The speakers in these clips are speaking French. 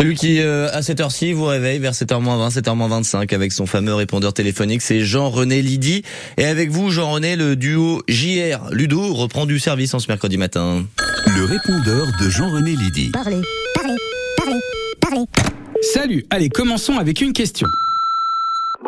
Celui qui, euh, à cette heure-ci, vous réveille vers 7h20, 7h25 avec son fameux répondeur téléphonique, c'est Jean-René Lydie. Et avec vous, Jean-René, le duo JR Ludo reprend du service en ce mercredi matin. Le répondeur de Jean-René Lydie. Parlez, parlez, parlez, parlez. Salut, allez, commençons avec une question.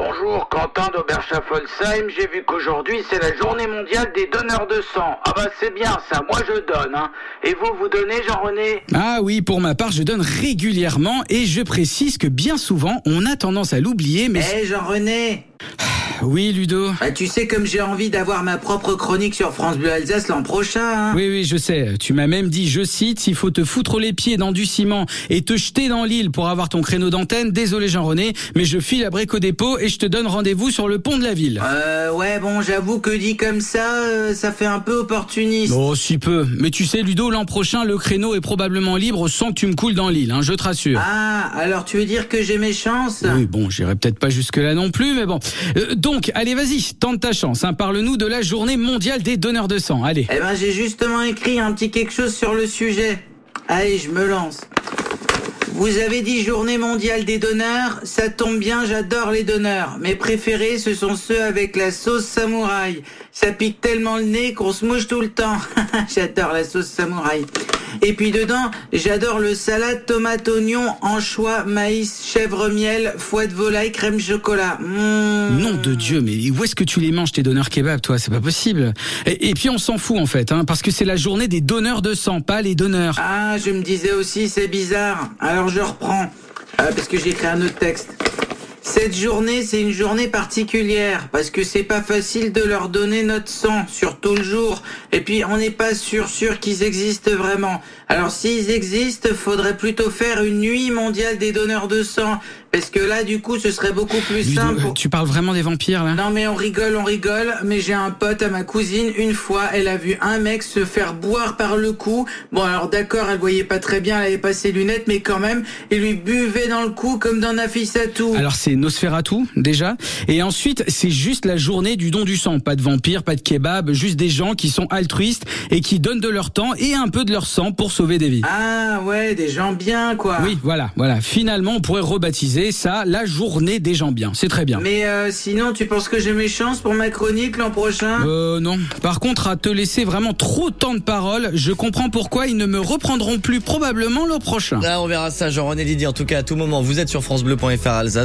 Bonjour, Quentin d'Oberschaffelsheim. J'ai vu qu'aujourd'hui c'est la journée mondiale des donneurs de sang. Ah bah c'est bien ça, moi je donne. Hein. Et vous, vous donnez, Jean-René? Ah oui, pour ma part, je donne régulièrement et je précise que bien souvent, on a tendance à l'oublier, mais... Eh Jean-René Oui, Ludo bah, Tu sais comme j'ai envie d'avoir ma propre chronique sur France Bleu Alsace l'an prochain. Hein. Oui, oui, je sais. Tu m'as même dit, je cite, s'il faut te foutre les pieds dans du ciment et te jeter dans l'île pour avoir ton créneau d'antenne, désolé Jean-René, mais je file à Brico Dépôt et je te donne rendez-vous sur le pont de la ville. Euh, ouais, bon, j'avoue que dit comme ça, euh, ça fait un peu opportuniste. Oh, si peu. Mais tu sais, Ludo, l'an prochain, le créneau est probablement libre sans que tu me coules dans l'île, hein, je te rassure. Ah, alors tu veux dire que j'ai mes chances? Oui, bon, j'irai peut-être pas jusque-là non plus, mais bon. Euh, donc, allez, vas-y, tente ta chance. Hein. Parle-nous de la journée mondiale des donneurs de sang. Allez. Eh ben, j'ai justement écrit un petit quelque chose sur le sujet. Allez, je me lance. Vous avez dit journée mondiale des donneurs, ça tombe bien, j'adore les donneurs. Mes préférés, ce sont ceux avec la sauce samouraï. Ça pique tellement le nez qu'on se mouche tout le temps. j'adore la sauce samouraï. Et puis dedans, j'adore le salade tomate oignon, anchois, maïs, chèvre miel, foie de volaille, crème chocolat. Mmh. Nom de Dieu, mais où est-ce que tu les manges tes donneurs kebab, toi? C'est pas possible. Et, et, puis on s'en fout en fait, hein, parce que c'est la journée des donneurs de sang, pas les donneurs. Ah, je me disais aussi, c'est bizarre. Alors je reprends, ah, parce que j'ai écrit un autre texte. Cette journée, c'est une journée particulière parce que c'est pas facile de leur donner notre sang, surtout le jour. Et puis, on n'est pas sûr sûr qu'ils existent vraiment. Alors, s'ils existent, faudrait plutôt faire une nuit mondiale des donneurs de sang. Parce que là, du coup, ce serait beaucoup plus Ludo, simple. Tu parles vraiment des vampires là? Non mais on rigole, on rigole, mais j'ai un pote à ma cousine, une fois, elle a vu un mec se faire boire par le cou. Bon alors d'accord, elle voyait pas très bien, elle avait pas ses lunettes, mais quand même, il lui buvait dans le cou comme dans. Alors c'est Nosferatu déjà, et ensuite c'est juste la journée du don du sang, pas de vampires, pas de kebab, juste des gens qui sont altruistes et qui donnent de leur temps et un peu de leur sang pour sauver des vies. Ah ouais, des gens bien quoi. Oui, voilà, voilà. Finalement, on pourrait rebaptiser ça la journée des gens bien. C'est très bien. Mais euh, sinon, tu penses que j'ai mes chances pour ma chronique l'an prochain? Euh non. Par contre, à te laisser vraiment trop de temps de parole, je comprends pourquoi ils ne me reprendront plus probablement l'an prochain. Là, on verra ça, Jean-René Lydie. En tout cas, à tout moment, vous êtes sur FranceBleu.fr Alsace.